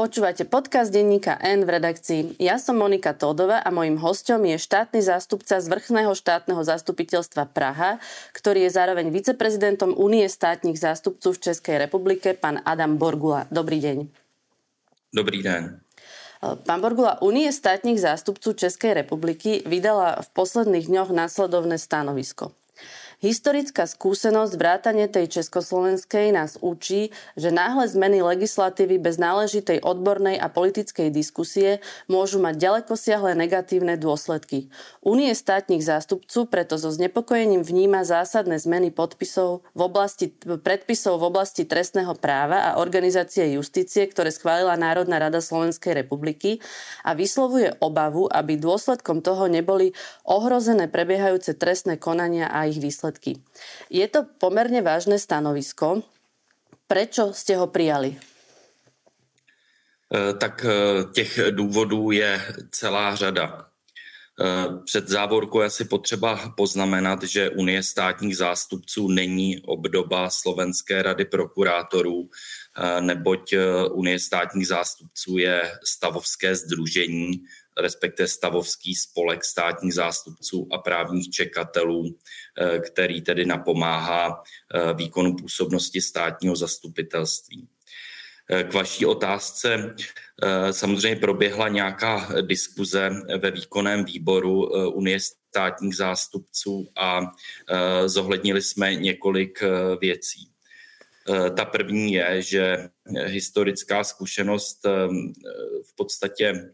Počúvate podcast denníka N v redakcii. Ja som Monika Todova a mojím hostom je štátny zástupca z vrchného štátneho zastupiteľstva Praha, ktorý je zároveň viceprezidentom Únie státnych zástupcov v Českej republike, pán Adam Borgula. Dobrý deň. Dobrý den. Pán Borgula, Únie státnych zástupcov Českej republiky vydala v posledných dňoch následovné stanovisko. Historická skúsenosť vrátane tej československej nás učí, že náhle zmeny legislatívy bez náležitej odbornej a politickej diskusie môžu mať ďaleko siahle negatívne dôsledky. Únie státnych zástupcov preto so znepokojením vníma zásadné zmeny podpisov v oblasti, predpisov v oblasti trestného práva a organizácie justície, ktoré schválila Národná rada Slovenskej republiky a vyslovuje obavu, aby dôsledkom toho neboli ohrozené prebiehajúce trestné konania a ich výsledky výsledky. Je to pomerne vážne stanovisko. Prečo ste ho prijali? Eh, tak eh, těch důvodů je celá řada. Eh, před závorkou je asi potřeba poznamenat, že Unie státních zástupců není obdoba Slovenské rady prokurátorů, neboť Unie státních zástupců je stavovské združení, respektive stavovský spolek státních zástupců a právních čekatelů, eh, který tedy napomáhá eh, výkonu působnosti státního zastupitelství. Eh, k vaší otázce samozřejmě proběhla nějaká diskuze ve výkonném výboru Unie státních zástupců a zohlednili jsme několik věcí. Ta první je, že historická zkušenost v podstatě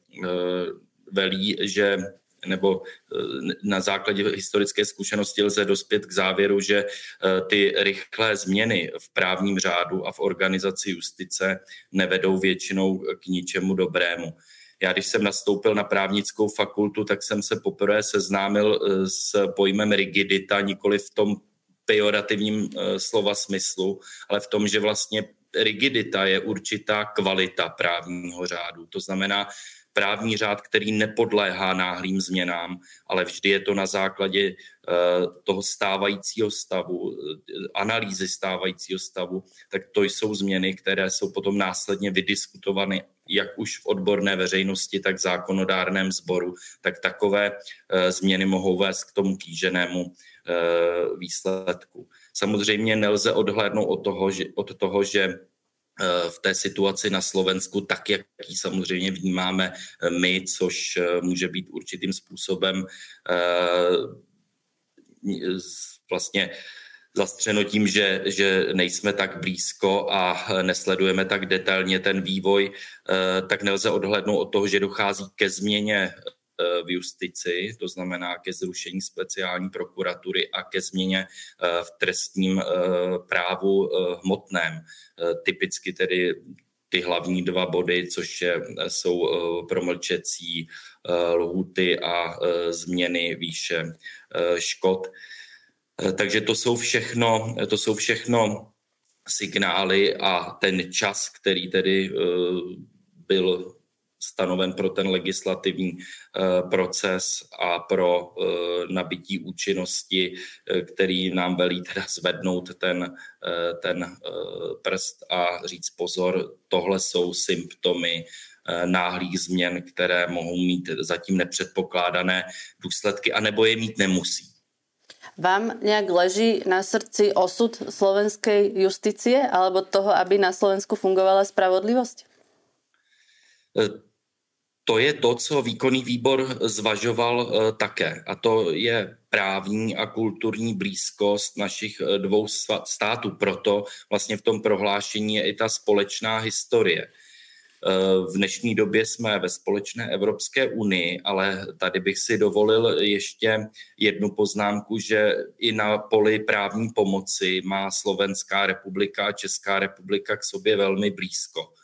velí, že nebo eh, na základě historické zkušenosti lze dospět k závěru, že eh, ty rychlé změny v právním řádu a v organizaci justice nevedou většinou k ničemu dobrému. Já, když jsem nastoupil na právnickou fakultu, tak jsem se poprvé seznámil eh, s pojmem rigidita, nikoli v tom pejorativním slova smyslu, ale v tom, že vlastně rigidita je určitá kvalita právního řádu. To znamená, právní řád, který nepodléhá náhlým změnám, ale vždy je to na základě eh, toho stávajícího stavu, eh, analýzy stávajícího stavu, tak to jsou změny, které jsou potom následně vydiskutovány jak už v odborné veřejnosti, tak v zákonodárném sboru, tak takové eh, změny mohou vést k tomu kýženému výsledku. Samozřejmě nelze odhlédnout od toho, že, od toho, že v té situaci na Slovensku, tak jak ji samozřejmě vnímáme eh, my, což eh, může být určitým způsobem vlastně zastřeno tím, že, že nejsme tak blízko a nesledujeme tak detailně ten vývoj, tak nelze odhlednout od toho, že dochází ke změně Eh, v justici, to znamená ke zrušení speciální prokuratury a ke změně eh, v trestním eh, právu hmotném. Typicky tedy ty hlavní dva body, což je, jsou promlčecí lhuty a změny výše škod. Takže to jsou všechno, to jsou všechno signály a ten čas, který tedy byl stanoven pro ten legislativní eh, proces a pro eh, nabití účinnosti, eh, který nám velí teda zvednout ten, ten prst a říct pozor, tohle jsou symptomy náhlých změn, které mohou mít zatím nepředpokládané důsledky, anebo je mít nemusí. Vám nějak leží na srdci osud slovenskej justície alebo toho, aby na Slovensku fungovala spravodlivosť? To je to, co výkonný výbor zvažoval eh, také. A to je právní a kulturní blízkost našich eh, dvou států. Proto vlastně v tom prohlášení je i ta společná historie. Eh, v dnešní době jsme ve společné Evropské unii, ale tady bych si dovolil ještě jednu poznámku, že i na poli právní pomoci má Slovenská republika a Česká republika k sobě velmi blízko.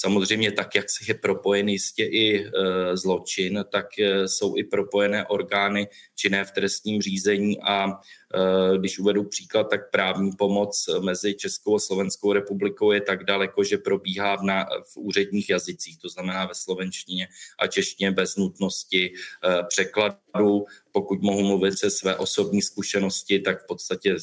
Samozřejmě tak, jak je propojen jistě i e, zločin, tak e, jsou i propojené orgány činné v trestním řízení a e, když uvedu příklad, tak právní pomoc mezi Českou a Slovenskou republikou je tak daleko, že probíhá v, na, v úředních jazycích, to znamená ve slovenštině a češtině bez nutnosti překladu. Pokud mohu mluvit se své osobní zkušenosti, tak v podstatě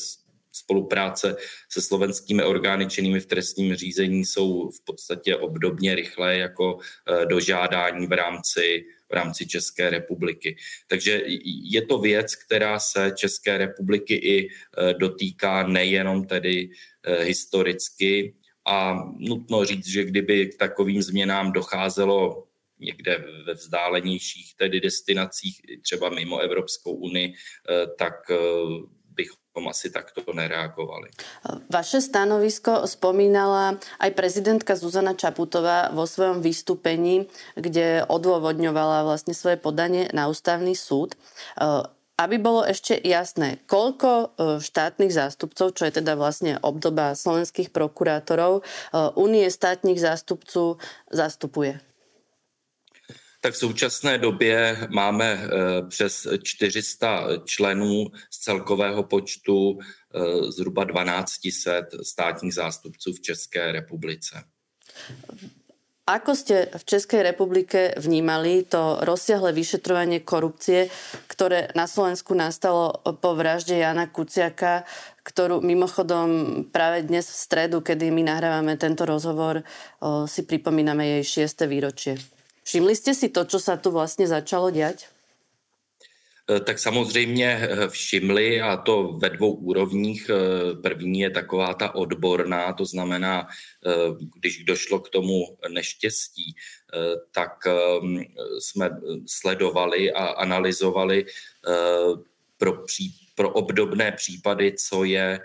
spolupráce se slovenskými orgány činnými v trestním řízení jsou v podstatě obdobně rychlé jako dožádání v rámci v rámci České republiky. Takže je to věc, která se České republiky i dotýká nejenom tedy historicky, a nutno říct, že kdyby k takovým změnám docházelo někde ve vzdálenějších tedy destinacích, třeba mimo Evropskou unii, tak bychom asi takto nereagovali. Vaše stanovisko spomínala aj prezidentka Zuzana Čaputová vo svojom vystúpení, kde odôvodňovala vlastne svoje podanie na ústavný súd. Eh, aby bolo ešte jasné, koľko e, štátnych zástupcov, čo je teda vlastne obdoba slovenských prokurátorov, Unie státních zástupců zastupuje? Tak v současné době máme e, přes 400 členů z celkového počtu e, zhruba 1200 státních zástupců v České republice. Ako ste v Českej republike vnímali to rozsiahle vyšetrovanie korupcie, ktoré na Slovensku nastalo po vražde Jana Kuciaka, ktorú mimochodom práve dnes v stredu, kedy my nahrávame tento rozhovor, si pripomíname jej šieste výročie. Všimli ste si to, čo sa tu vlastne začalo diať? Eh, tak samozřejmě eh, všimli a to ve dvou úrovních. Eh, první je taková ta odborná, to znamená, když došlo k tomu neštěstí, tak jsme sledovali a analyzovali pro, pří, pro obdobné případy, co je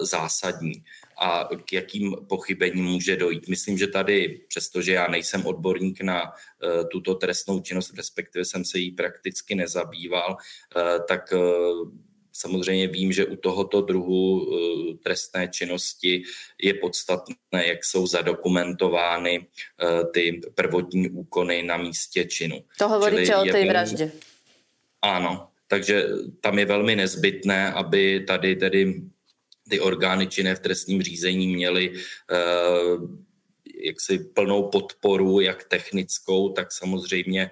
zásadní a k jakým pochybením může dojít. Myslím, že tady, přestože já nejsem odborník na uh, tuto trestnou činnost, respektive jsem se jí prakticky nezabýval, uh, tak uh, Samozřejmě vím, že u tohoto druhu uh, trestné činnosti je podstatné, jak jsou zadokumentovány ty prvotní úkony na místě činu. To hovoríte o té vraždě. Ano, takže tam je velmi nezbytné, aby tady tedy ty orgány činné v trestním řízení měly eh, jaksi plnou podporu, jak technickou, tak samozřejmě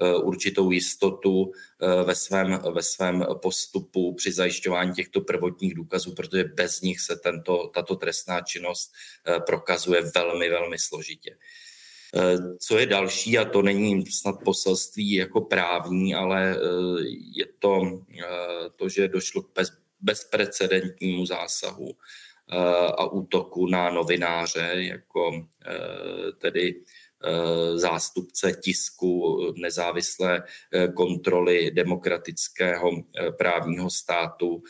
eh, určitou jistotu eh, ve svém, ve svém postupu při zajišťování těchto prvotních důkazů, protože bez nich se tento, tato trestná činnost prokazuje velmi, velmi složitě. Co je další, a to není snad poselství jako právní, ale je to to, že došlo k bezprecedentnímu zásahu eh, a útoku na novináře, jako eh, tedy eh, zástupce tisku nezávislé kontroly demokratického právního státu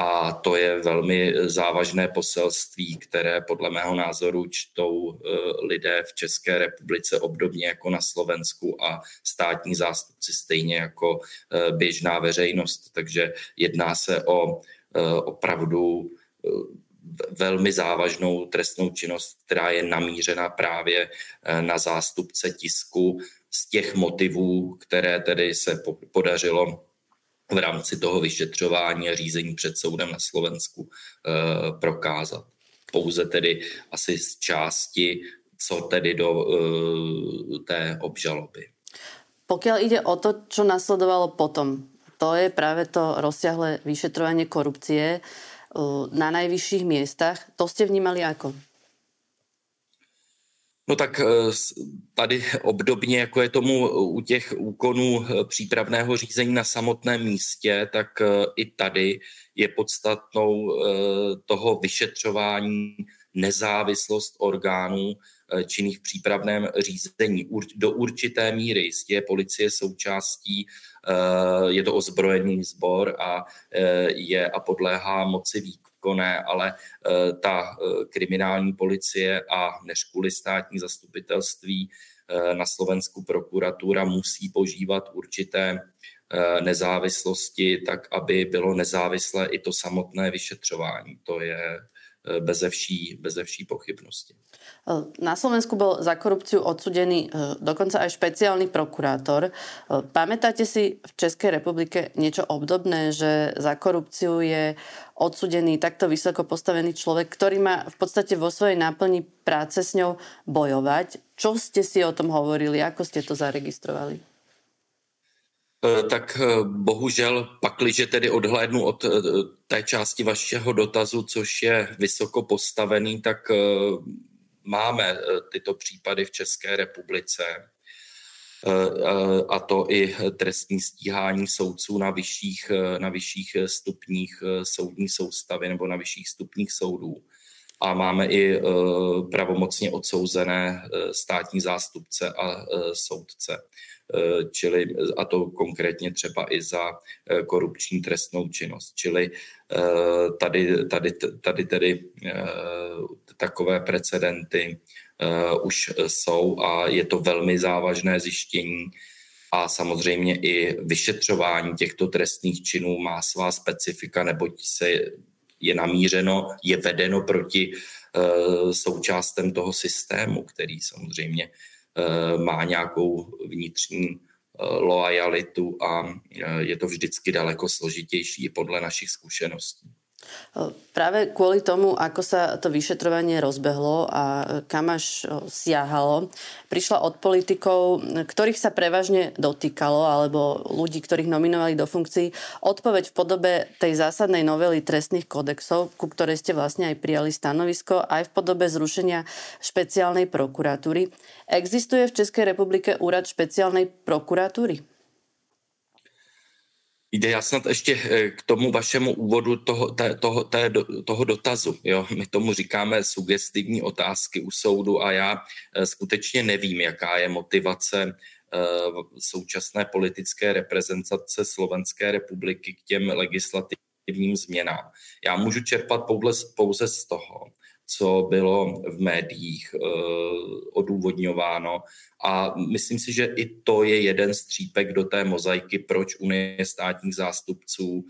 a to je velmi závažné poselství, které podle mého názoru čtou lidé v České republice obdobně jako na Slovensku a státní zástupci stejně jako běžná veřejnost. Takže jedná se o opravdu velmi závažnou trestnou činnost, která je namířena právě na zástupce tisku z těch motivů, které tedy se podařilo v rámci toho vyšetřování a řízení před soudem na Slovensku eh, prokázat. Pouze tedy asi z části, co tedy do eh, té obžaloby. Pokiaľ ide o to, čo nasledovalo potom, to je práve to rozsiahle vyšetrovanie korupcie eh, na najvyšších miestach. To ste vnímali ako? No tak eh, tady obdobně, jako je tomu u těch úkonů eh, přípravného řízení na samotném místě, tak eh, i tady je podstatnou toho vyšetřování nezávislost orgánů činných v přípravném řízení. Do určité míry jistě je policie součástí, je to ozbrojený sbor a je a podléhá moci výkonu výkonné, ale eh, ta eh, kriminální policie a než kvůli státní zastupitelství eh, na Slovensku prokuratura musí požívat určité nezávislosti, tak aby bylo nezávislé i to samotné vyšetřování. To je beze vší, beze vší pochybnosti. Na Slovensku bol za korupciu odsudený dokonca aj špeciálny prokurátor. Pamätáte si v Českej republike niečo obdobné, že za korupciu je odsudený takto vysoko postavený človek, ktorý má v podstate vo svojej náplni práce s ňou bojovať? Čo ste si o tom hovorili? Ako ste to zaregistrovali? Tak bohužel pakliže tedy odhlédnu od té části vašeho dotazu, což je vysoko postavený, tak máme tyto případy v České republice. A to i trestní stíhání soudců na vyšších, na vyšších stupních soudní soustavy nebo na vyšších stupních soudů a máme i eh, pravomocně odsouzené eh, státní zástupce a eh, soudce. Čili, a to konkrétně třeba i za korupční trestnou činnost. Čili tady, tady, tady tedy takové precedenty už jsou a je to velmi závažné zjištění a samozřejmě i vyšetřování těchto trestných činů má svá specifika, neboť se je namířeno, je vedeno proti eh, součástem toho systému, který samozřejmě eh, má nějakou vnitřní eh, loajalitu a je to vždycky daleko složitější podle našich zkušeností. Práve kvôli tomu, ako sa to vyšetrovanie rozbehlo a kam až siahalo, prišla od politikov, ktorých sa prevažne dotýkalo, alebo ľudí, ktorých nominovali do funkcií, odpoveď v podobe tej zásadnej novely trestných kodexov, ku ktorej ste vlastne aj prijali stanovisko, aj v podobe zrušenia špeciálnej prokuratúry. Existuje v Českej republike úrad špeciálnej prokuratúry? Jde já snad ještě eh, k tomu vašemu úvodu toho, té, toho, té, toho dotazu. Jo? My tomu říkáme sugestivní otázky u soudu a já eh, skutečně nevím, jaká je motivace eh, současné politické reprezentace Slovenské republiky k těm legislativním změnám. Já můžu čerpat pouze, pouze z toho, co bylo v médiích uh, odůvodňováno. A myslím si, že i to je jeden střípek do té mozaiky, proč Unie státních zástupců uh,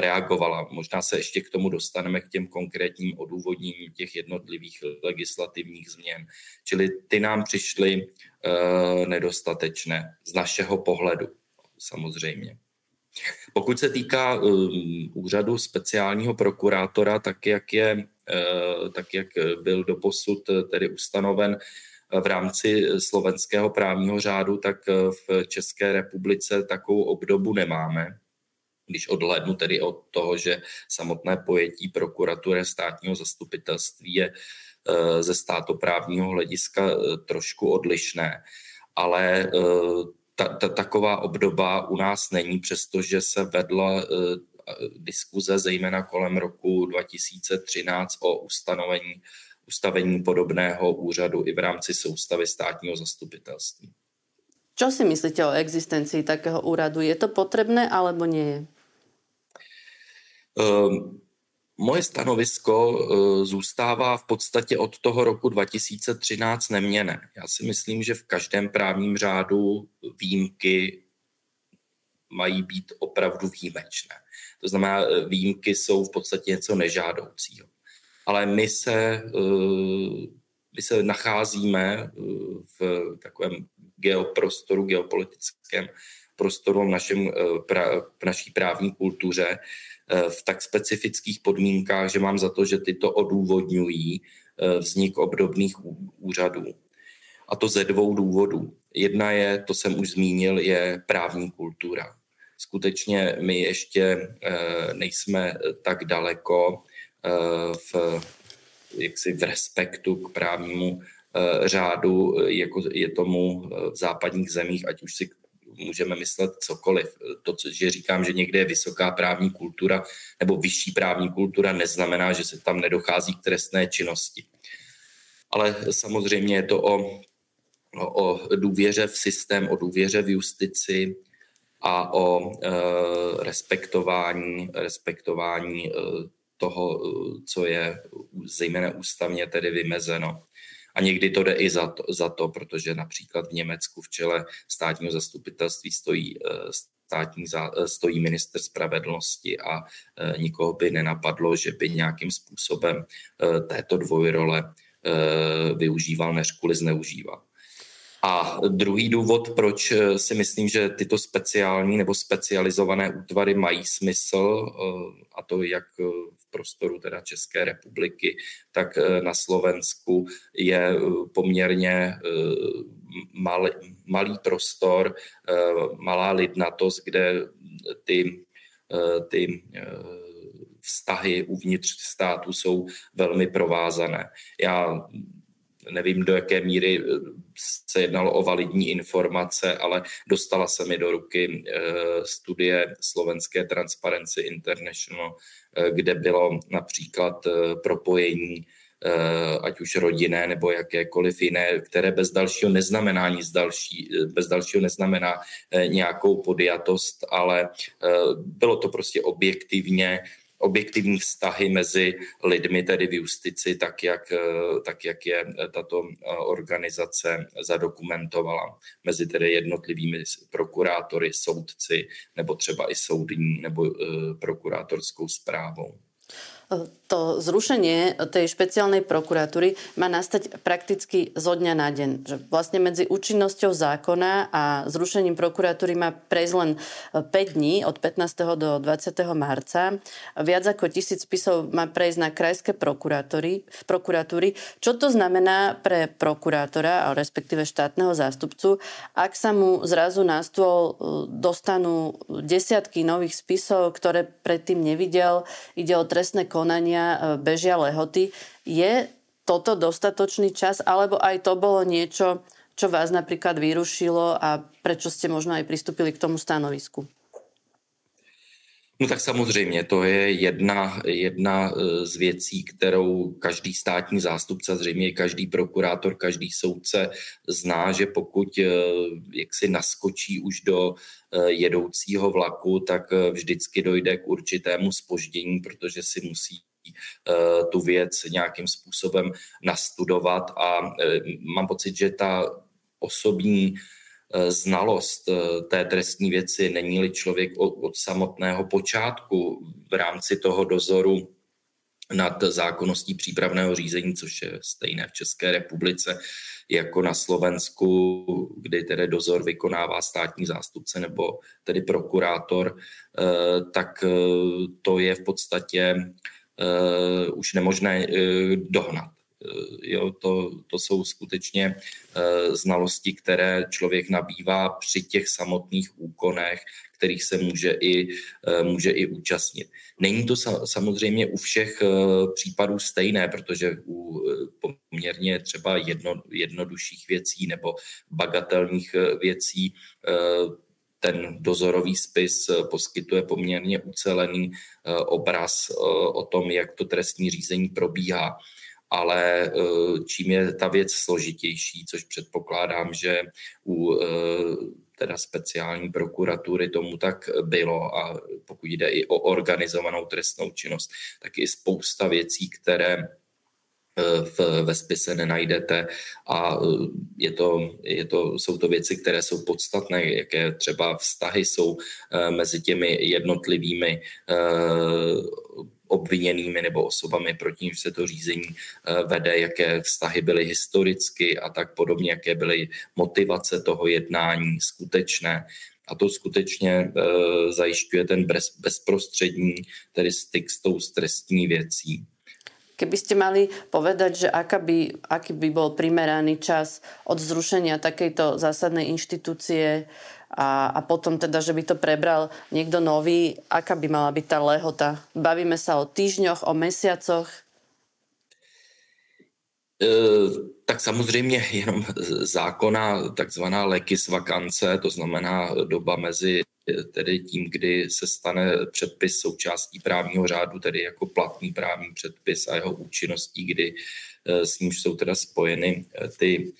reagovala. Možná se ještě k tomu dostaneme, k těm konkrétním odůvodněním těch jednotlivých legislativních změn. Čili ty nám přišly uh, nedostatečné z našeho pohledu, samozřejmě. Pokud se týká um, úřadu speciálního prokurátora, tak jak je Eh, tak jak byl doposud eh, tedy ustanoven eh, v rámci slovenského právního řádu, tak v České republice takovou obdobu nemáme. Když odhlednu tedy od toho, že samotné pojetí prokuratury státního zastupitelství je ze státoprávního hlediska trošku odlišné. Ale ta, ta, taková obdoba u nás není, přestože se vedla diskuze zejména kolem roku 2013 o ustanovení, ustavení podobného úřadu i v rámci soustavy státního zastupitelství. Čo si myslíte o existencii takého úradu? Je to potrebné alebo nie je? Um, moje stanovisko uh, zůstává v podstatě od toho roku 2013 neměné. Já si myslím, že v každém právním řádu výjimky mají být opravdu výjimečné. To znamená, e, výjimky jsou v podstatě něco nežádoucího. Ale my se, e, my se nacházíme e, v takovém geoprostoru, geopolitickém prostoru v, našem, v naší právní kultuře v tak specifických podmínkách, že mám za to, že tyto odůvodňují vznik obdobných úřadů. A to ze dvou důvodů. Jedna je, to jsem už zmínil, je právní kultura skutečně my ještě eh, nejsme tak daleko eh, v, jaksi v respektu k právnímu eh, řádu, jako je tomu v západních zemích, ať už si můžeme myslet cokoliv. To, že říkám, že někde je vysoká právní kultura nebo vyšší právní kultura, neznamená, že se tam nedochází k trestné činnosti. Ale samozřejmě je to o, o, o důvěře v systém, o důvěře v justici, a o e, respektování, respektování e, toho, e, co je zejména ústavně tedy vymezeno. A někdy to jde i za to, za to, protože například v Německu v čele státního zastupitelství stojí státní stojí minister spravedlnosti a nikoho by nenapadlo, že by nějakým způsobem této dvojrole využíval, než kvůli zneužíval. A druhý důvod, proč eh, si myslím, že tyto speciální nebo specializované útvary mají smysl, eh, a to jak eh, v prostoru teda České republiky, tak na Slovensku je poměrně mal, malý prostor, malá lidnatost, kde ty, ty vztahy uvnitř státu jsou velmi provázané. Já nevím, do jaké míry se jednalo o validní informace, ale dostala se mi do ruky studie slovenské Transparency International, kde bylo například propojení Eh, ať už rodinné nebo jakékoliv jiné, které bez dalšího neznamená nic další, eh, bez dalšího neznamená eh, nějakou podjatost, ale bylo to prostě objektivně objektivní vztahy mezi lidmi, tedy v justici, tak jak, tak jak je tato organizace zadokumentovala mezi tedy jednotlivými prokurátory, soudci nebo třeba i soudní nebo prokurátorskou zprávou to zrušenie tej špeciálnej prokuratúry má nastať prakticky zo dňa na deň. Že vlastne medzi účinnosťou zákona a zrušením prokuratúry má prejsť len 5 dní od 15. do 20. marca. Viac ako tisíc spisov má prejsť na krajské prokuratúry. prokuratúry. Čo to znamená pre prokurátora, respektíve štátneho zástupcu, ak sa mu zrazu na stôl e, dostanú desiatky nových spisov, ktoré predtým nevidel, ide o trestné konania, e, bežia lehoty. Je toto dostatočný čas, alebo aj to bolo niečo, čo vás napríklad vyrušilo a prečo ste možno aj pristúpili k tomu stanovisku? No tak samozřejmě, to je jedna, jedna e, z věcí, kterou každý státní zástupce, zřejmě každý prokurátor, každý soudce zná, že pokud e, jak si naskočí už do jedoucího vlaku, tak vždycky dojde k určitému spoždění, protože si musí tu věc nějakým způsobem nastudovat a mám pocit, že ta osobní znalost té trestní věci, není-li člověk od samotného počátku v rámci toho dozoru nad zákonností přípravného řízení, což je stejné v České republice jako na Slovensku, kdy tedy dozor vykonává státní zástupce nebo tedy prokurátor, tak to je v podstatě už nemožné dohnat. Uh, jo, to, to jsou skutečně uh, znalosti, které člověk nabývá při těch samotných úkonech, kterých se může i, uh, může i účastnit. Není to sa, samozřejmě u všech případů stejné, protože u poměrně třeba jedno, jednodušších věcí nebo bagatelních věcí ten dozorový spis eh, poskytuje poměrně ucelený eh, obraz eh, o tom, jak to trestní řízení probíhá. Ale čím je ta věc složitější, což předpokládám, že u teda speciální prokuratury tomu tak bylo a pokud jde i o organizovanou trestnou činnost, tak i spousta věcí, které v, ve spise nenajdete. A je to, je to, jsou to věci, které jsou podstatné, jaké třeba vztahy jsou mezi těmi jednotlivými obviněnými nebo osobami, proti nímž se to řízení vede, jaké vztahy byly historicky a tak podobně, jaké byly motivace toho jednání skutečné. A to skutečně e, zajišťuje ten bez, bezprostřední, tedy styk s tou trestní věcí. Keby ste mali povedať, že aká by, aký by bol primeraný čas od zrušenia takejto zásadnej inštitúcie a, a potom teda, že by to prebral niekto nový, aká by mala byť tá lehota? Bavíme sa o týždňoch, o mesiacoch? E, tak samozřejmě jenom zákona, takzvaná lekis vakance, to znamená doba mezi tedy tím, kdy se stane předpis součástí právního řádu, tedy jako platný právní předpis a jeho účinností, kdy eh, s nímž jsou teda spojeny eh, ty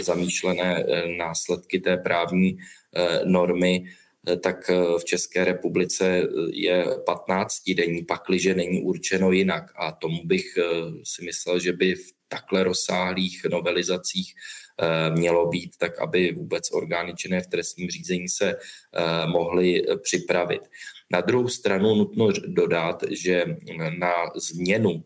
zamýšlené následky té právní normy, tak v České republice je 15 denní, pakliže není určeno jinak. A tomu bych si myslel, že by v takhle rozsáhlých novelizacích Eh, mělo být, tak aby vůbec orgány činné v trestním řízení se eh, mohly eh, připravit. Na druhou stranu nutno dodat, že na změnu,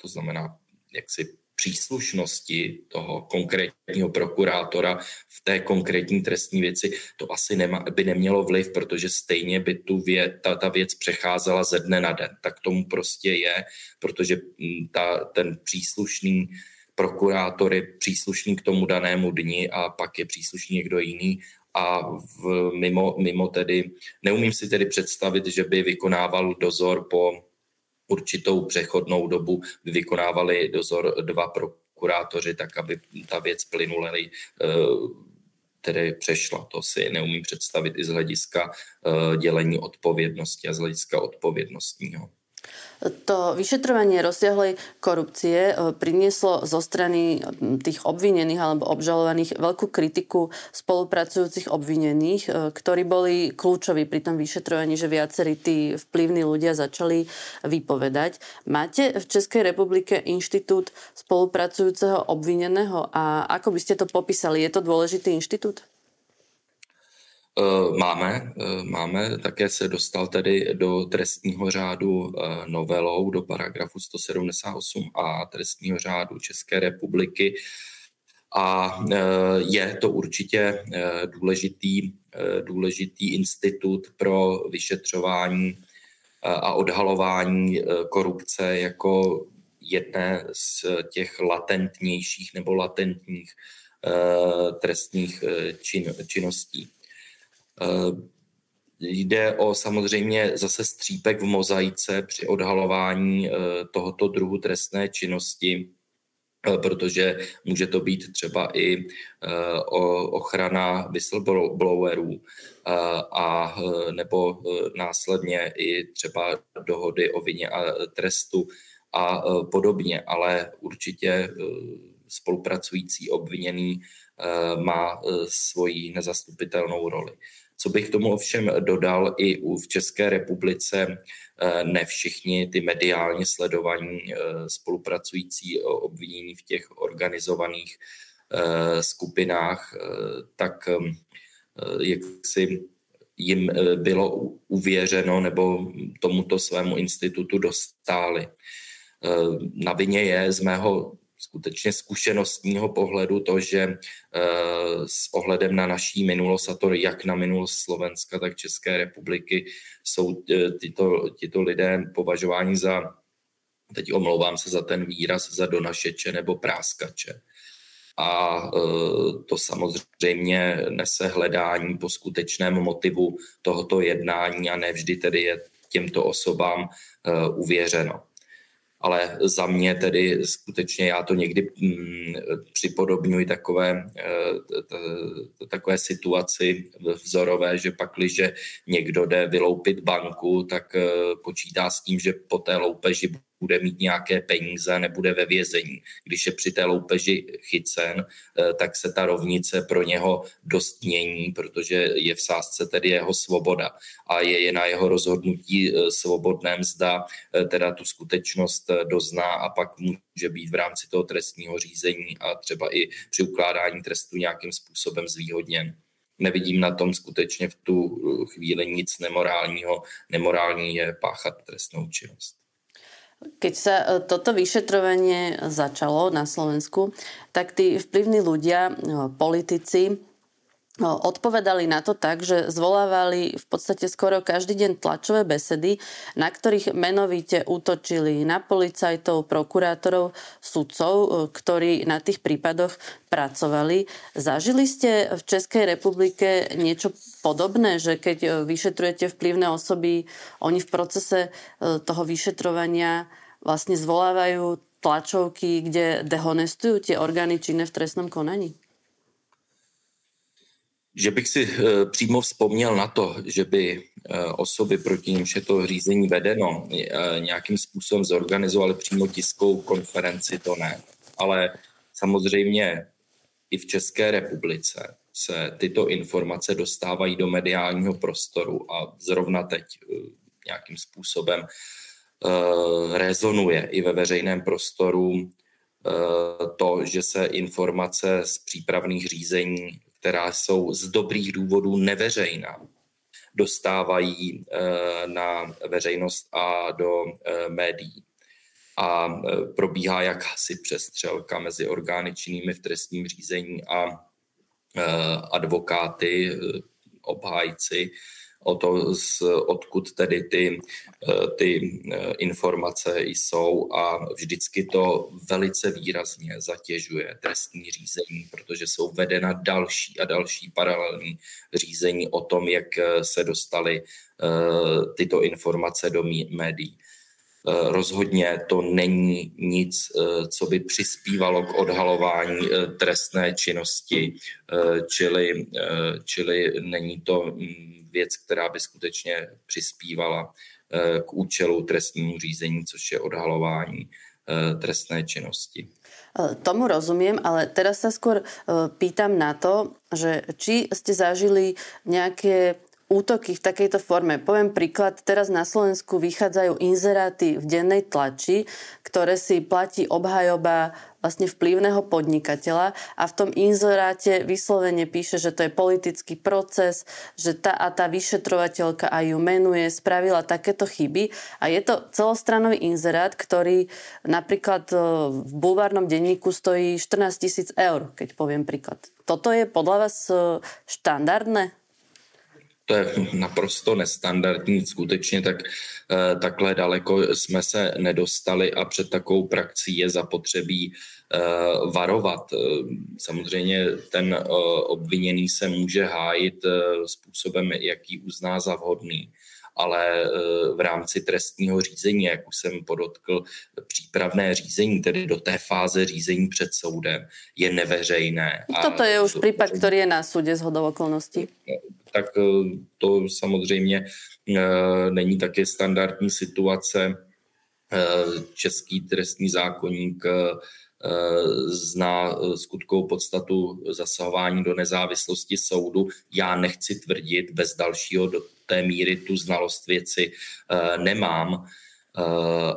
to znamená jaksi příslušnosti toho konkrétního prokurátora v té konkrétní trestní věci, to asi nema, by nemělo vliv, protože stejně by tu vě, ta, ta věc přecházela ze dne na den. Tak tomu prostě je, protože hm, ta, ten příslušný prokurátor je příslušný k tomu danému dni a pak je příslušný někdo jiný a v, mimo, mimo tedy, neumím si tedy představit, že by vykonával dozor po určitou přechodnou dobu, vykonávali dozor dva prokurátoři, tak aby ta věc plynule eh, tedy přešla. To si neumím představit i z hlediska eh, dělení odpovědnosti a z hlediska odpovědnostního. To vyšetrovanie rozsiahlej korupcie eh, prinieslo zo strany tých obvinených alebo obžalovaných veľkú kritiku spolupracujúcich obvinených, eh, ktorí boli kľúčoví pri tom vyšetrovaní, že viacerí tí vplyvní ľudia začali vypovedať. Máte v Českej republike inštitút spolupracujúceho obvineného a ako by ste to popísali? Je to dôležitý inštitút? Eh, máme, eh, máme, také se dostal tedy do trestního řádu eh, novelou, do paragrafu 178 a trestního řádu České republiky a je to určitě důležitý, důležitý institut pro vyšetřování a odhalování korupce jako jedné z těch latentnějších nebo latentních trestních čin, činností. Eh, jde o samozřejmě zase střípek v mozaice při odhalování eh, tohoto druhu trestné činnosti, eh, protože může to být třeba i ochrana whistleblowerů a nebo následně i třeba dohody o vině a trestu a podobně, ale určitě spolupracující obviněný má svoji nezastupitelnou roli. Co bych tomu ovšem dodal, i v České republice eh, ne všichni ty mediálně sledovaní eh, spolupracující obvinění v těch organizovaných eh, skupinách, tak jak si jim bylo uvěřeno nebo tomuto svému institutu dostáli. Na vině je z mého skutečně zkušenostního pohledu to, že eh, s ohledem na naší minulost, a to jak na minulost Slovenska, tak České republiky, jsou eh, tyto, tyto lidé považováni za, teď omlouvám se za ten výraz, za donašeče nebo práskače. A eh, to samozřejmě nese hledání po skutečném motivu tohoto jednání a nevždy tedy je těmto osobám uvěřeno ale za mě tedy skutečně já to někdy mm, připodobňuji takové, eh, takové situaci vzorové, že pak, když někdo jde vyloupit banku, tak eh, počítá s tím, že po té loupeži bude mít nějaké peníze, nebude ve vězení. Když je při té loupeži chycen, eh, tak se ta rovnice pro něho dost mění, protože je v sázce tedy jeho svoboda a je, na jeho rozhodnutí eh, svobodném, zda eh, teda tu skutečnost dozná a pak může být v rámci toho trestního řízení a třeba i při ukládání trestu nějakým způsobem zvýhodněn nevidím na tom skutečně v tu chvíli nic nemorálního. Nemorální je páchat trestnou činnost. Keď sa e, toto vyšetrovanie začalo na Slovensku, tak tí vplyvní ľudia, e, politici, odpovedali na to tak, že zvolávali v podstate skoro každý deň tlačové besedy, na ktorých menovite útočili na policajtov, prokurátorov, sudcov, ktorí na tých prípadoch pracovali. Zažili ste v Českej republike niečo podobné, že keď e, vyšetrujete vplyvné osoby, oni v procese e, toho vyšetrovania vlastne zvolávajú tlačovky, kde dehonestujú tie orgány činné v trestnom konaní? Že bych si e, přímo vzpomněl na to, že by osoby, proti nímž je to řízení vedeno, nějakým způsobem zorganizovali přímo tiskovou konferenci, to ne. Ale samozřejmě i v České republice se tyto informace dostávají do mediálního prostoru a zrovna teď eh, nějakým způsobem rezonuje i ve veřejném prostoru to, že se informace z přípravných řízení, která jsou z dobrých důvodů neveřejná, dostávají uh, na veřejnost a do médií. A e, probíhá jakási přestřelka mezi orgány činnými v trestním řízení a advokáty, obhájci o to, z, odkud tedy ty, ty informace jsou a vždycky to velice výrazně zatěžuje trestní řízení, protože jsou vedena další a další paralelní řízení o tom, jak se dostaly tyto informace do médií. Eh, rozhodně to není nic, eh, co by přispívalo k odhalování eh, trestné činnosti, čili, čili není to mm, věc, která by skutečně přispívala k účelu trestnímu řízení, což je odhalování trestné činnosti. Tomu rozumiem, ale teraz sa skôr pýtam na to, že či ste zažili nejaké útoky v takejto forme. Poviem príklad, teraz na Slovensku vychádzajú inzeráty v dennej tlači, ktoré si platí obhajoba vlastne vplyvného podnikateľa a v tom inzeráte vyslovene píše, že to je politický proces, že tá a tá vyšetrovateľka aj ju menuje, spravila takéto chyby a je to celostranový inzerát, ktorý napríklad e, v bulvárnom denníku stojí 14 tisíc eur, keď poviem príklad. Toto je podľa vás e, štandardné? To je naprosto nestandardní, skutečně tak, eh, takhle daleko jsme se nedostali a před takovou praxí je zapotřebí eh, varovat. Eh, samozřejmě ten obviněný se může hájit způsobem, jaký uzná za vhodný ale v rámci trestního řízení, jak už jsem podotkl, přípravné řízení, tedy do té fáze řízení před soudem, je neveřejné. Toto je už případ, který je na súde z okolností tak eh, to samozřejmě eh, není také standardní situace. Český trestní zákonník zná skutkovou podstatu zasahování do nezávislosti soudu. Já nechci tvrdit bez dalšího do té míry tu znalost věci nemám,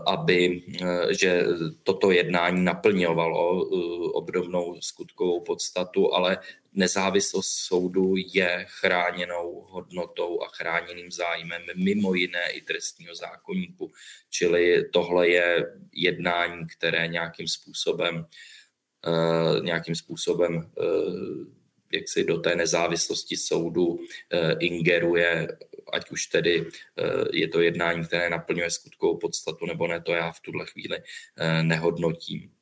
aby, že toto jednání naplňovalo obdobnou skutkovou podstatu, ale nezávislost soudu je chráněnou hodnotou a chráněným zájmem mimo jiné i trestního zákonníku. Čili tohle je jednání, které nějakým způsobem, uh, nějakým způsobem uh, jak si do té nezávislosti soudu uh, ingeruje, ať už tedy je to jednání, které naplňuje skutkovou podstatu, nebo ne, to já v tuhle chvíli nehodnotím.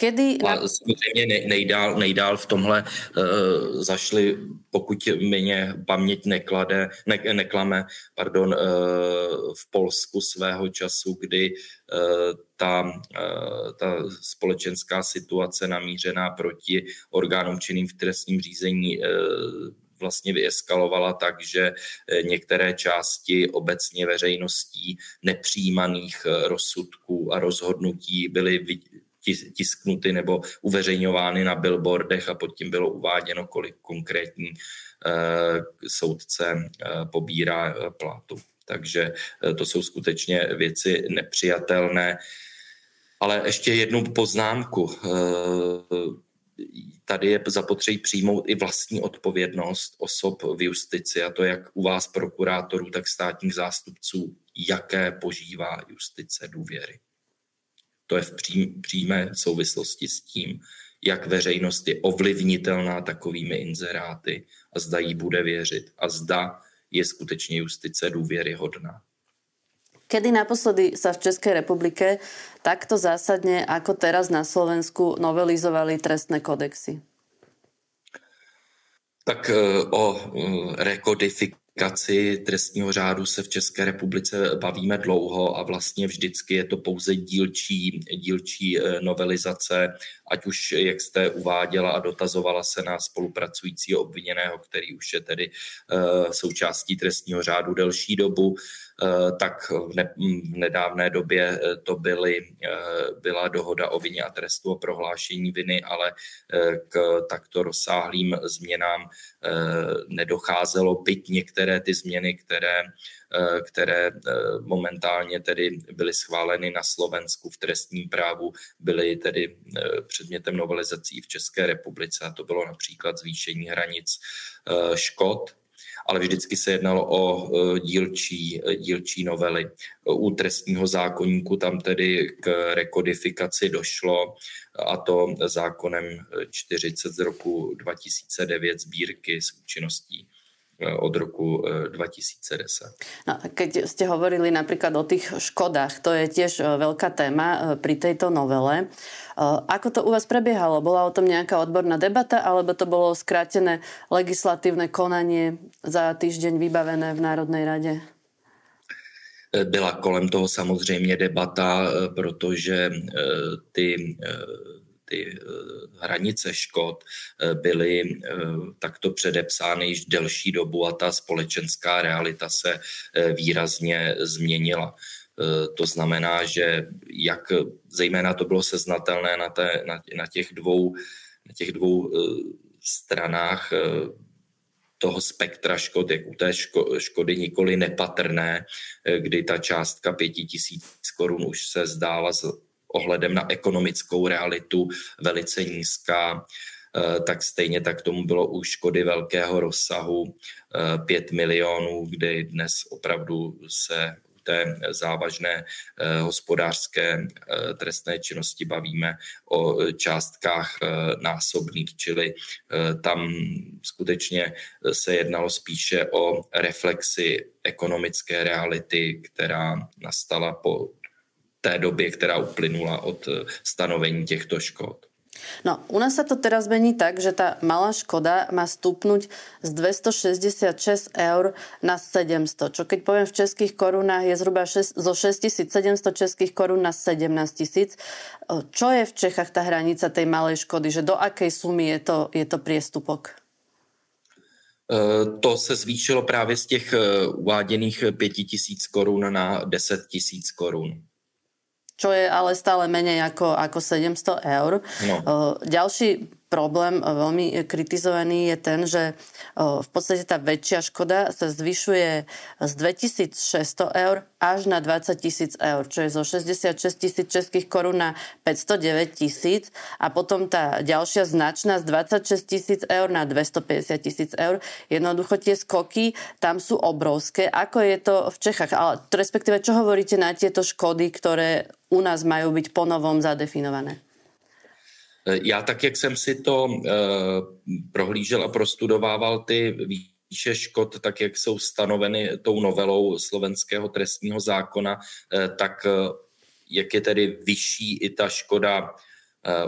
Kedy... A samozřejmě nejdál, nejdál v tomhle uh, zašli, pokud mě paměť neklade, ne, neklame, pardon, uh, v Polsku svého času, kdy uh, ta, uh, ta společenská situace namířená proti orgánům činným v trestním řízení uh, vlastně vyeskalovala tak, že některé části obecně veřejností nepřijímaných rozsudků a rozhodnutí byly tisknuty nebo uveřejňovány na billboardech a pod tím bylo uváděno, kolik konkrétní eh, soudce eh, pobírá eh, platu. Takže to jsou skutečně věci nepřijatelné. Ale ještě jednu poznámku. Tady je zapotřebí přijmout i vlastní odpovědnost osob v justici, a to jak u vás prokurátorů, tak státních zástupců, jaké požívá justice důvěry. To je v přímé souvislosti s tím, jak veřejnost je ovlivnitelná takovými inzeráty a zda jí bude věřit a zda je skutečně justice důvěryhodná. Kedy naposledy sa v Českej republike takto zásadne ako teraz na Slovensku novelizovali trestné kodexy? Tak eh, o eh, rekodifikaci aplikaci trestního řádu se v České republice bavíme dlouho a vlastně vždycky je to pouze dílčí, dílčí eh, novelizace, ať už, jak jste uváděla a dotazovala se na spolupracujícího obviněného, který už je tedy uh, součástí trestního řádu delší dobu, tak v, ne, v nedávné době to byly, uh, byla dohoda o vině a trestu o prohlášení viny, ale k takto rozsáhlým změnám nedocházelo, byť některé ty změny, které Eh, které eh, momentálně tedy byly schváleny na Slovensku v trestním právu, byly tedy eh, předmětem novelizací v České republice a to bylo například zvýšení hranic škod ale vždycky se jednalo o dílčí, dílčí novely. U trestního zákonníku tam tedy k rekodifikaci došlo a to zákonem 40 z roku 2009 sbírky s účinností od roku 2010. No, keď ste hovorili napríklad o tých škodách, to je tiež veľká téma pri tejto novele. Ako to u vás prebiehalo? Bola o tom nejaká odborná debata, alebo to bolo skrátené legislatívne konanie za týždeň vybavené v Národnej rade? Byla kolem toho samozřejmě debata, protože ty ty eh, hranice škod eh, byly eh, takto předepsány již delší dobu a ta společenská realita se výrazně změnila. To znamená, že jak zejména to bylo seznatelné na, té, na, na těch dvou, na těch dvou stranách toho spektra škod, jak u té ško, škody nikoli nepatrné, kdy ta částka pěti tisíc korun už se zdála ohledem na ekonomickou realitu velice nízká, eh, tak stejně tak tomu bylo u škody velkého rozsahu 5 eh, milionů, kdy dnes opravdu se té závažné eh, hospodářské trestné činnosti bavíme o částkách násobných, čili tam skutečně se jednalo spíše o reflexi ekonomické reality, která nastala po té době, která uplynula od eh, stanovení těchto škod. No, u nás sa to teraz mení tak, že tá malá škoda má stúpnuť z 266 eur na 700, čo keď poviem v českých korunách je zhruba 6, zo 6700 českých korun na 17 tisíc. Čo je v Čechách tá hranica tej malej škody, že do akej sumy je to, je to priestupok? Eh, to se zvýšilo právě z těch eh, uváděných 5000 korun na 10 000 korun čo je ale stále menej ako, ako 700 eur. No. Ďalší problém veľmi kritizovaný je ten, že v podstate tá väčšia škoda sa zvyšuje z 2600 eur až na 20 tisíc eur, čo je zo 66 tisíc českých korún na 509 tisíc a potom tá ďalšia značná z 26 tisíc eur na 250 tisíc eur. Jednoducho tie skoky tam sú obrovské. Ako je to v Čechách? Ale respektíve, čo hovoríte na tieto škody, ktoré u nás majú byť ponovom zadefinované? Já tak, jak jsem si to uh, prohlížel a prostudovával ty výše škod, tak jak jsou stanoveny tou novelou slovenského trestního zákona, uh, tak uh, jak je tedy vyšší i ta škoda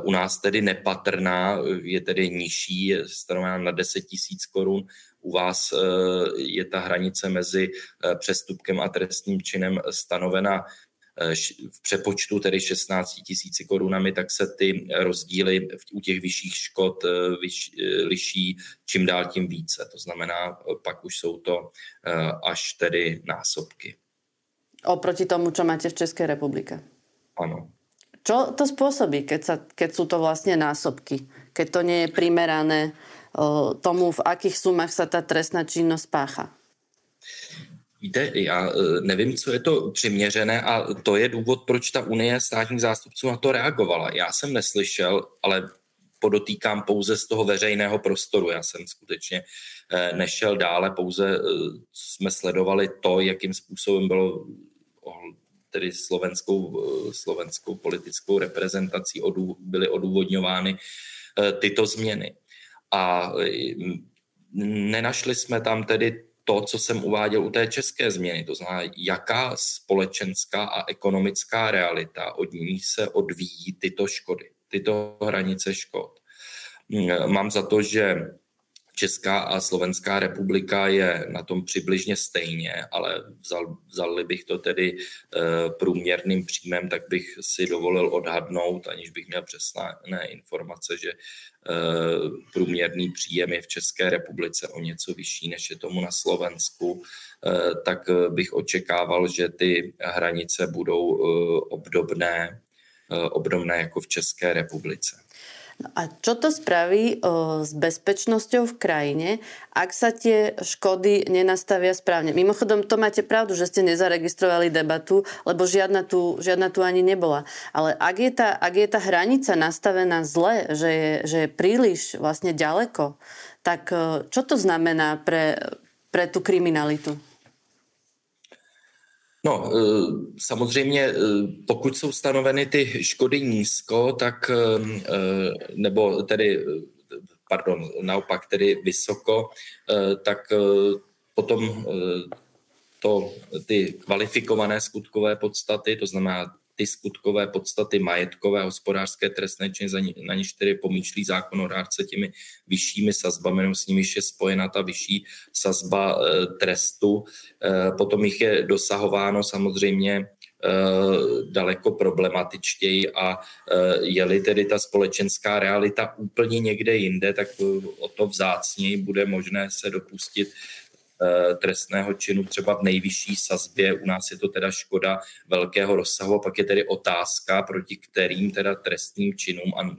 u nás tedy nepatrná, je tedy nižší, je stanovená na 10 tisíc korun. U vás je ta hranice mezi přestupkem a trestním činem stanovena Eh, v přepočtu tedy 16 tisíci korunami, tak se ty rozdíly u těch vyšších škod eh, vyš, eh, liší čím dál tím více. To znamená, pak už jsou to až tedy násobky. Oproti tomu, čo máte v České republike. Ano. Čo to spôsobí, keď, sa, keď sú to vlastne násobky? Keď to nie je primerané tomu, v akých sumách sa tá trestná činnosť pácha? Víte, já e, nevím, co je to přiměřené a to je důvod, proč ta Unie státních zástupců na to reagovala. Já jsem neslyšel, ale podotýkám pouze z toho veřejného prostoru. Já jsem skutečně e, nešel dále, pouze e, jsme sledovali to, jakým způsobem bylo tedy slovenskou, slovenskou politickou reprezentací odů, byly odůvodňovány tyto změny. A nenašli jsme tam tedy to, co jsem uváděl u té české změny, to znamená, jaká společenská a ekonomická realita od ní se odvíjí tyto škody, tyto hranice škod. Hmm, mám za to, že Česká a Slovenská republika je na tom přibližně stejně, ale vzal, vzal bych to tedy e, průměrným příjmem, tak bych si dovolil odhadnout, aniž bych měl přesné informace, že e, průměrný příjem je v České republice o něco vyšší, než je tomu na Slovensku, e, tak bych očekával, že ty hranice budou e, obdobné, e, obdobné jako v České republice. No a čo to spraví o, s bezpečnosťou v krajine, ak sa tie škody nenastavia správne? Mimochodom, to máte pravdu, že ste nezaregistrovali debatu, lebo žiadna tu, žiadna tu ani nebola. Ale ak je, tá, ak je tá hranica nastavená zle, že je, že je príliš vlastne ďaleko, tak čo to znamená pre, pre tú kriminalitu? No, eh, samozřejmě, eh, pokud jsou stanoveny ty škody nízko, tak eh, nebo tedy pardon, naopak tedy vysoko, tak potom to, ty kvalifikované skutkové podstaty, to znamená ty skutkové podstaty majetkové, hospodářské trestné činy, na níž tedy pomýšlí zákonodárce těmi vyššími sazbami, nebo s nimiž je spojena ta vyšší sazba e, trestu. E, potom jich je dosahováno samozřejmě e, daleko problematičtěji a je-li tedy ta společenská realita úplně někde jinde, tak o to vzácněji bude možné se dopustit Eh, trestného činu třeba v nejvyšší sazbě. U nás je to teda škoda velkého rozsahu. Pak je tedy otázka, proti kterým teda trestným činům a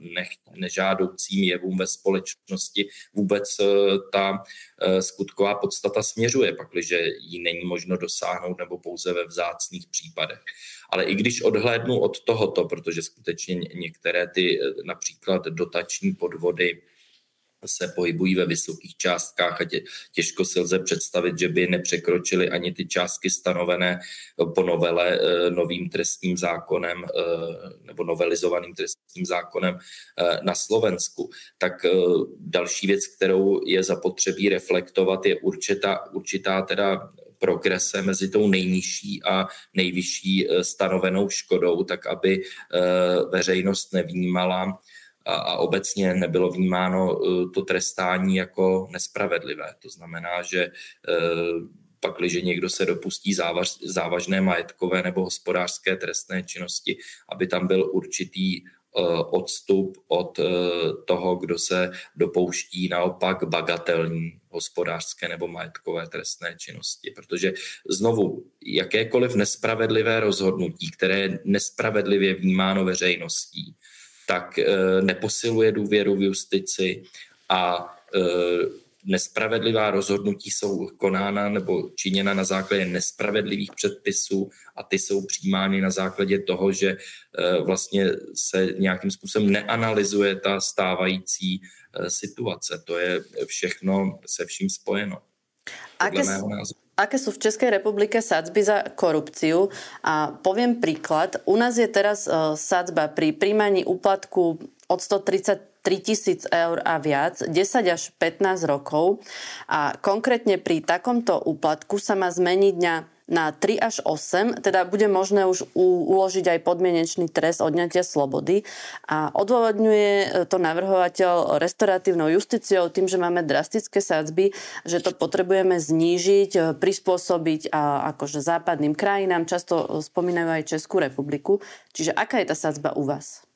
nežádoucím jevům ve společnosti vůbec eh, ta eh, skutková podstata směřuje, pakliže ji není možno dosáhnout nebo pouze ve vzácných případech. Ale i když odhlédnu od tohoto, protože skutečně některé ty například dotační podvody se pohybují ve vysokých částkách a tě, těžko si lze představit, že by nepřekročili ani ty částky stanovené po novele eh, novým trestním zákonem eh, nebo novelizovaným trestním zákonem eh, na Slovensku. Tak další věc, kterou je zapotřebí reflektovat, je určitá, určitá teda progrese mezi tou nejnižší a nejvyšší stanovenou škodou, tak aby veřejnost nevnímala a, a obecně nebylo vnímáno eh, to trestání jako nespravedlivé. To znamená, že eh, pak, když někdo se dopustí závaž, závažné majetkové nebo hospodářské trestné činnosti, aby tam byl určitý eh, odstup od toho, kdo se dopouští naopak bagatelní hospodářské nebo majetkové trestné činnosti. Protože znovu, jakékoliv nespravedlivé rozhodnutí, které je nespravedlivě vnímáno veřejností, tak eh, neposiluje důvěru v justici a eh, nespravedlivá rozhodnutí jsou konána nebo činěna na základě nespravedlivých předpisů a ty jsou přijímány na základě toho, že eh, vlastně se nějakým způsobem neanalyzuje ta stávající situace. To je všechno se vším spojeno. Aké, aké sú v Českej republike sadzby za korupciu. A poviem príklad. U nás je teraz uh, sadzba pri príjmaní úplatku od 130 tisíc eur a viac, 10 až 15 rokov. A konkrétne pri takomto úplatku sa má zmeniť na na 3 až 8, teda bude možné už uložiť aj podmienečný trest odňatia slobody a odôvodňuje e, to navrhovateľ restauratívnou justíciou tým, že máme drastické sadzby, že to potrebujeme znížiť, e, prispôsobiť a akože západným krajinám, často spomínajú aj Českú republiku. Čiže aká je ta sadzba u vás?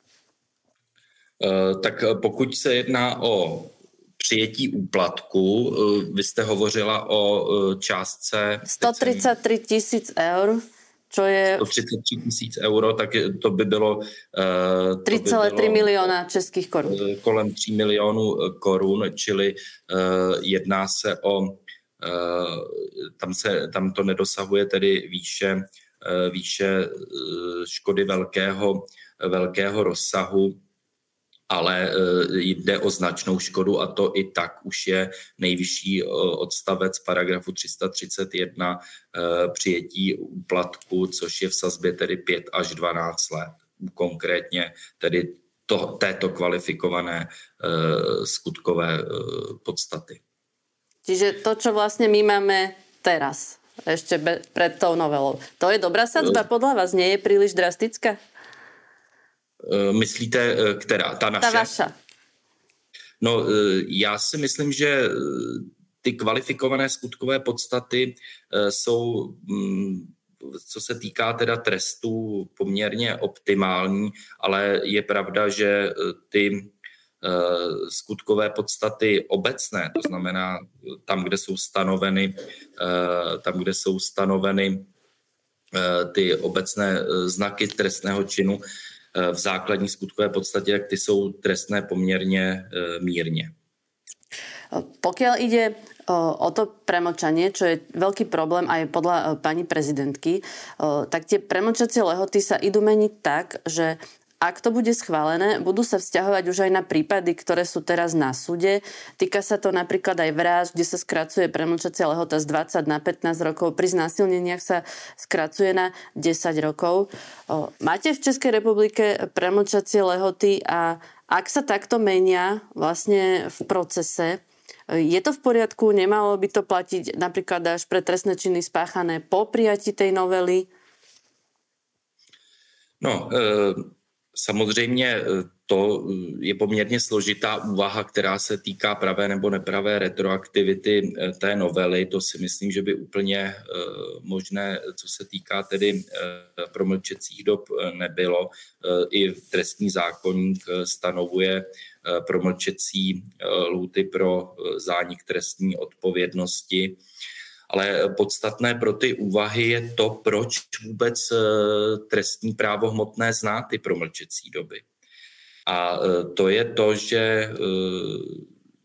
Tak pokud se jedná o přijetí úplatku. Eh, vy jste hovořila o eh, částce... 133 tisíc eur, čo je... 133 tisíc euro, tak to by bylo... 3,3 by miliona českých korun. Kolem 3 milionů korun, čili jedná se o... Tam, se, tam to nedosahuje tedy výše, výše škody velkého, velkého rozsahu ale e, jde o značnou škodu a to i tak už je nejvyšší e, odstavec paragrafu 331 e, přijetí úplatku, což je v sazbě tedy 5 až 12 let. Konkrétně tedy to, této kvalifikované skutkové podstaty. Čiže to, čo vlastně my máme teraz, ešte před tou novelou, to je dobrá sadzba podle vás? Nie je příliš drastická? Eh, myslíte, eh, která? Ta naše? Ta vaša. No, eh, já si myslím, že ty kvalifikované skutkové podstaty jsou, mm, co se týká teda trestů, poměrně optimální, ale je pravda, že ty skutkové podstaty obecné, to znamená tam, kde jsou stanoveny, tam, kde jsou stanoveny ty obecné znaky trestného činu, v základní skutkové podstatě, jak ty jsou trestné poměrně eh, mírně. Pokiaľ ide o to premlčanie, čo je veľký problém aj podľa eh, pani prezidentky, tak tie premlčacie lehoty sa idú meniť tak, že ak to bude schválené, budú sa vzťahovať už aj na prípady, ktoré sú teraz na súde. Týka sa to napríklad aj vražd, kde sa skracuje premlčacia lehota z 20 na 15 rokov. Pri znásilneniach sa skracuje na 10 rokov. Máte v Českej republike premlčacie lehoty a Ak sa takto menia vlastne v procese, je to v poriadku? Nemalo by to platiť napríklad až pre trestné činy spáchané po prijatí tej novely? No, e, samozřejmě e, to je poměrně složitá úvaha, která se týká pravé nebo nepravé retroaktivity e, té novely. To si myslím, že by úplně možné, co se týká tedy promlčecích dob, nebylo. I trestní zákonník stanovuje promlčecí lhuty pro zánik trestní odpovědnosti ale podstatné pro ty úvahy je to, proč vůbec eh, trestní právo hmotné zná ty promlčecí doby. A eh, to je to, že, eh,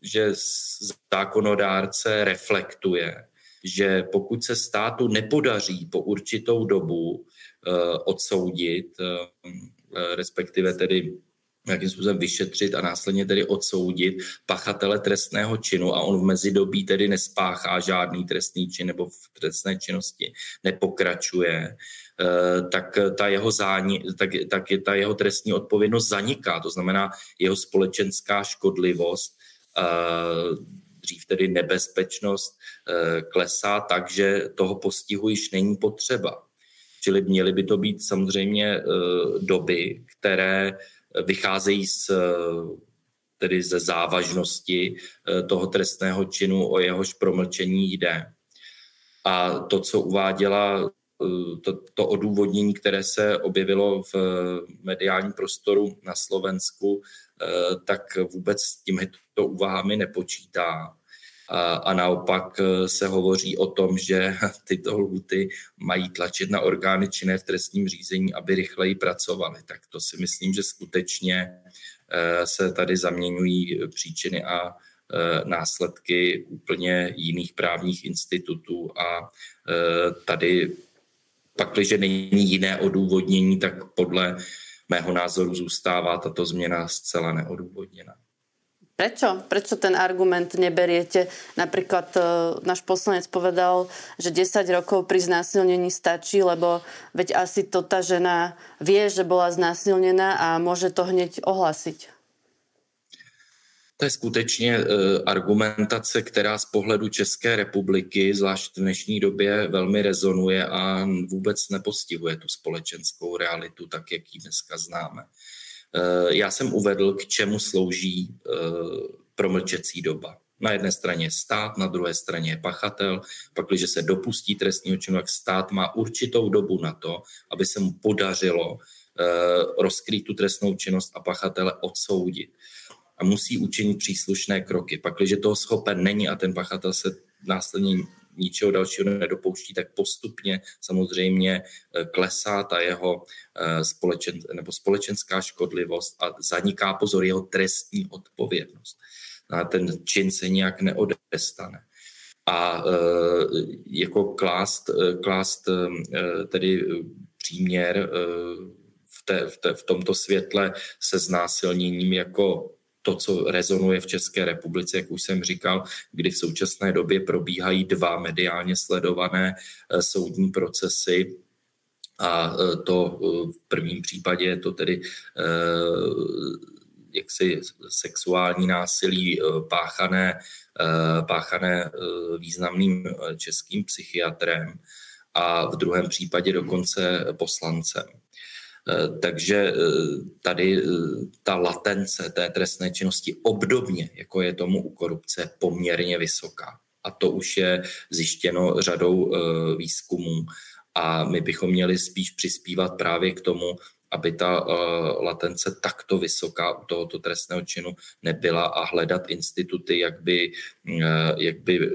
že zákonodárce reflektuje, že pokud se státu nepodaří po určitou dobu odsoudit, respektive tedy nějakým způsobem vyšetřit a následně tedy odsoudit pachatele trestného činu a on v mezidobí tedy nespáchá žádný trestný čin nebo v trestné činnosti nepokračuje, eh, tak ta jeho, záni, tak, tak je ta jeho trestní odpovědnost zaniká. To znamená, jeho společenská škodlivost eh, dřív tedy nebezpečnost eh, klesá tak, že toho postihu již není potřeba. Čili měly by to být samozřejmě doby, které vycházejí z, tedy ze závažnosti eh, toho trestného činu, o jehož promlčení jde. A to, co uváděla eh, to, to odůvodnění, které se objevilo v mediálním prostoru na Slovensku, eh, tak vůbec s těmito úvahami nepočítá. A, naopak se hovoří o tom, že tyto lhuty mají tlačit na orgány činné v trestním řízení, aby rychleji pracovali. Tak to si myslím, že skutečně se tady zaměňují příčiny a následky úplně jiných právních institutů a tady pak, když není jiné odůvodnění, tak podle mého názoru zůstává tato změna zcela neodůvodněná. Prečo? Prečo ten argument neberiete? Napríklad uh, náš poslanec povedal, že 10 rokov pri znásilnení stačí, lebo veď asi to tá žena vie, že bola znásilnená a môže to hneď ohlasiť. To je skutečně uh, argumentace, která z pohledu České republiky, zvlášť v dnešní době, velmi rezonuje a vůbec nepostihuje tu společenskou realitu, tak jak ji dneska známe. Eh, já jsem uvedl, k čemu slouží eh, promlčecí doba. Na jedné straně stát, na druhé straně je pachatel. Pak, když se dopustí trestního činu, tak stát má určitou dobu na to, aby se mu podařilo eh, rozkrýt tu trestnou činnost a pachatele odsoudit. A musí učinit příslušné kroky. Pak, když toho schopen není a ten pachatel se následně ničeho dalšího nedopouští, tak postupně samozřejmě eh, klesá ta jeho eh, společen, nebo společenská škodlivost a zaniká pozor jeho trestní odpovědnost. A ten čin se nějak neodestane. A eh, jako klást, klást tedy příměr v, té, v, té, v tomto světle se znásilněním jako to, co rezonuje v České republice, jak už jsem říkal, kdy v současné době probíhají dva mediálně sledované eh, soudní procesy a eh, to eh, v prvním případě je to tedy jaksi sexuální násilí páchané, páchané významným českým psychiatrem a v druhém případě dokonce poslancem. Eh, takže eh, tady eh, ta latence té trestné činnosti obdobně, jako je tomu u korupce, poměrně vysoká. A to už je zjištěno řadou výzkumů. A my bychom měli spíš přispívat právě k tomu, aby ta latence takto vysoká u tohoto trestného činu nebyla a hledat instituty, jak by, jak by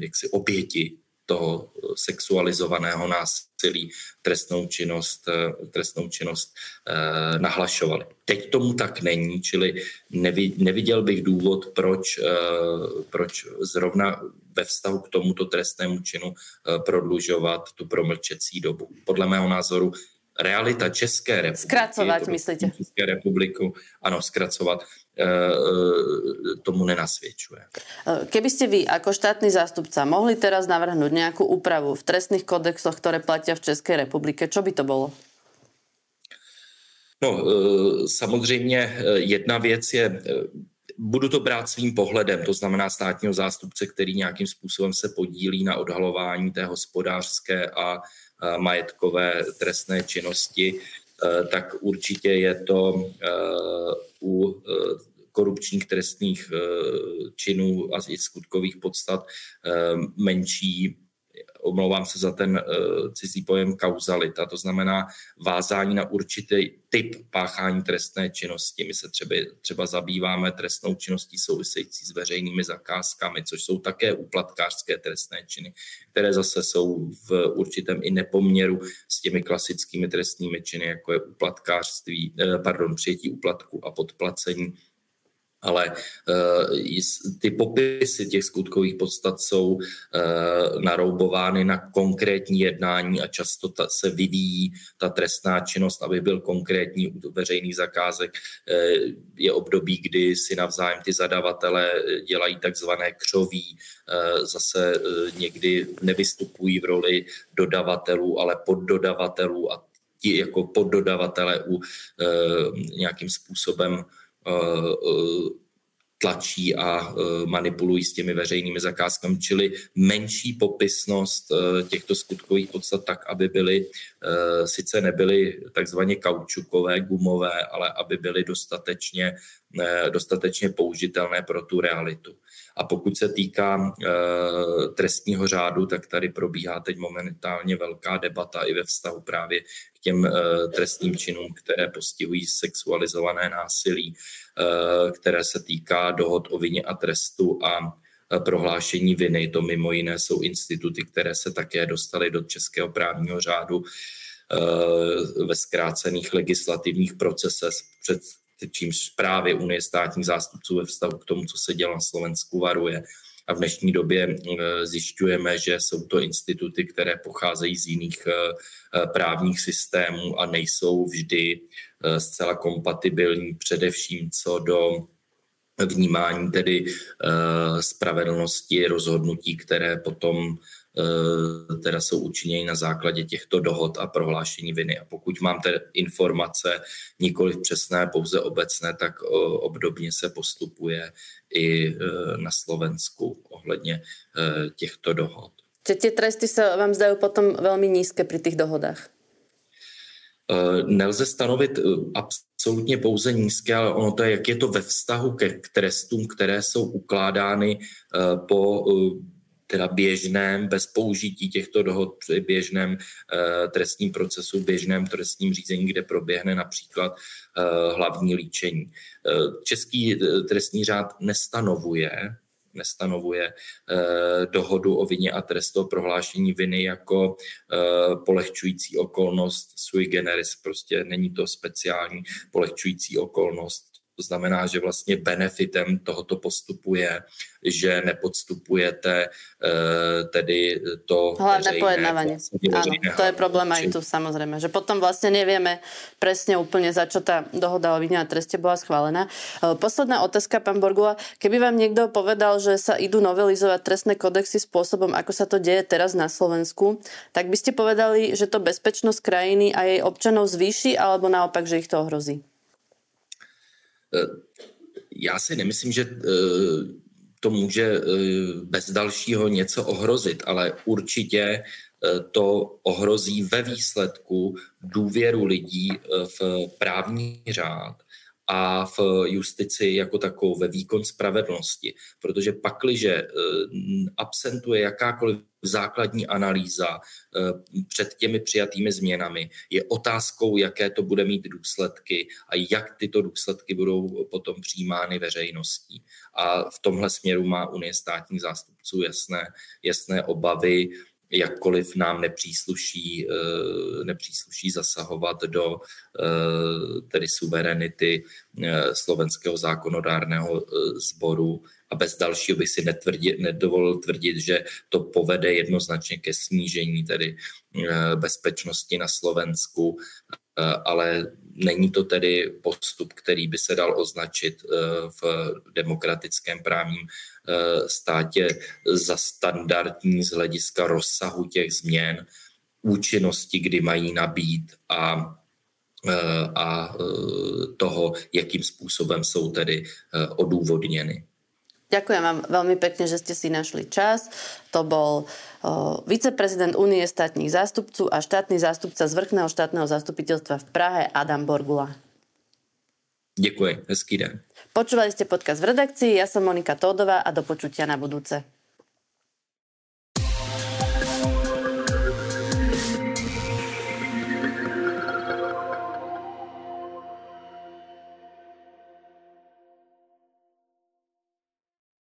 jak si oběti toho sexualizovaného násilí trestnou činnost, eh, trestnou činnost eh, nahlašovali. Teď tomu tak není, čili neviděl bych důvod, proč, eh, proč zrovna ve vztahu k tomuto trestnému činu prodlužovat tu promlčecí dobu. Podle mého názoru realita České republiky. Zkracovat, myslíte? České republiku, ano, zkracovat, eh, eh, tomu nenasvědčuje. Eh, keby ste vy ako štátny zástupca mohli teraz navrhnúť nejakú úpravu v trestných kodexoch, ktoré platia v Českej republike, čo by to bolo? No, samozřejmě jedna věc je, budu to brát svým pohledem, to znamená státního zástupce, který nějakým způsobem se podílí na odhalování té hospodářské a majetkové trestné činnosti, tak určitě je to u korupčních trestných činů a skutkových podstat menší omlouvám se za ten uh, cizí pojem kauzalita, to znamená vázání na určitý typ páchání trestné činnosti. My se třeba, třeba zabýváme trestnou činností související s veřejnými zakázkami, což jsou také úplatkářské trestné činy, které zase jsou v určitém i nepoměru s těmi klasickými trestnými činy, jako je úplatkářství, eh, pardon, přijetí úplatku a podplacení ale uh, ty popisy těch skutkových podstat jsou uh, naroubovány na konkrétní jednání a často ta, se vyvíjí ta trestná činnost, aby byl konkrétní u veřejných zakázek. Uh, je období, kdy si navzájem ty zadavatele dělají takzvané křoví, zase někdy nevystupují v roli dodavatelů, ale poddodavatelů a ti jako poddodavatele u nějakým způsobem tlačí a eh, manipulují s těmi veřejnými zakázkami, čili menší popisnost těchto skutkových podstat tak, aby byly, sice nebyly takzvaně kaučukové, gumové, ale aby byly dostatečně, dostatečně použitelné pro tu realitu. A pokud se týká trestního řádu, tak tady probíhá teď momentálně velká debata i ve vztahu právě těm eh, trestním činům, které postihují sexualizované násilí, eh, které se týká dohod o vině a trestu a eh, prohlášení viny. To mimo jiné jsou instituty, které se také dostaly do českého právního řádu ve zkrácených legislativních procesech, před čímž právě Unie státních zástupců ve vztahu k tomu, co se dělá na Slovensku, varuje. A v dnešní době eh, zjišťujeme, že jsou to instituty, které pocházejí z jiných eh, eh, právních systémů a nejsou vždy zcela kompatibilní, především co do vnímání tedy spravedlnosti rozhodnutí, které potom teda jsou učiněny na základě těchto dohod a prohlášení viny. A pokud mám ty informace nikoli přesné, pouze obecné, tak eh, obdobně se postupuje i eh, na Slovensku ohledně těchto dohod. Ty tresty se vám zdají potom velmi nízké při těch dohodách? Nelze stanovit absolutně pouze nízké, ale ono to je, jak je to ve vztahu ke, k trestům, které jsou ukládány po teda běžném, bez použití těchto dohod při běžném eh, trestním procesu, běžném trestním řízení, kde proběhne například eh, hlavní líčení. Eh, český trestní řád nestanovuje nestanovuje eh, dohodu o vině a trestu prohlášení viny jako eh, polehčující okolnost sui generis. Prostě není to speciální polehčující okolnost to znamená, že vlastně benefitem tohoto postupu je, že nepodstupujete uh, tedy to Hlavné pojednávání. Áno, to je problém aj tu samozrejme, že potom vlastne nevieme presne úplne za čo tá dohoda o vine a treste bola schválená. Eh, posledná otázka, pán Borgula. Keby vám niekto povedal, že sa idú novelizovať trestné kodexy spôsobom, ako sa to deje teraz na Slovensku, tak by ste povedali, že to bezpečnosť krajiny a jej občanov zvýši, alebo naopak, že ich to ohrozí? Eh, já si nemyslím, že eh, to může eh, bez dalšího něco ohrozit, ale určitě to ohrozí ve výsledku důvěru lidí v právní řád a v justici jako takovou, ve výkon spravedlnosti. Protože pakliže absentuje jakákoliv základní analýza eh, před těmi přijatými změnami. Je otázkou, jaké to bude mít důsledky a jak tyto důsledky budou potom přijímány veřejností. A v tomhle směru má Unie státních zástupců jasné, jasné obavy, jakkoliv nám nepřísluší, eh, nepřísluší zasahovat do eh, tedy suverenity slovenského zákonodárného sboru a bez dalšího bych si netvrdit, nedovolil tvrdit, že to povede jednoznačně ke snížení tedy eh, bezpečnosti na Slovensku, eh, ale není to tedy postup, který by se dal označit eh, v demokratickém právním státě za standardní z hlediska rozsahu těch změn, účinnosti, kdy mají nabít a a toho, jakým způsobem jsou tedy odůvodněny. Ďakujem vám veľmi pekne, že ste si našli čas. To bol o, viceprezident Únie štátnych zástupců a štátny zástupca z vrchného štátneho zastupiteľstva v Prahe Adam Borgula. Děkuji, hezký den. Počúvali ste podcast v redakcii, ja som Monika Tódová a do počutia na budúce.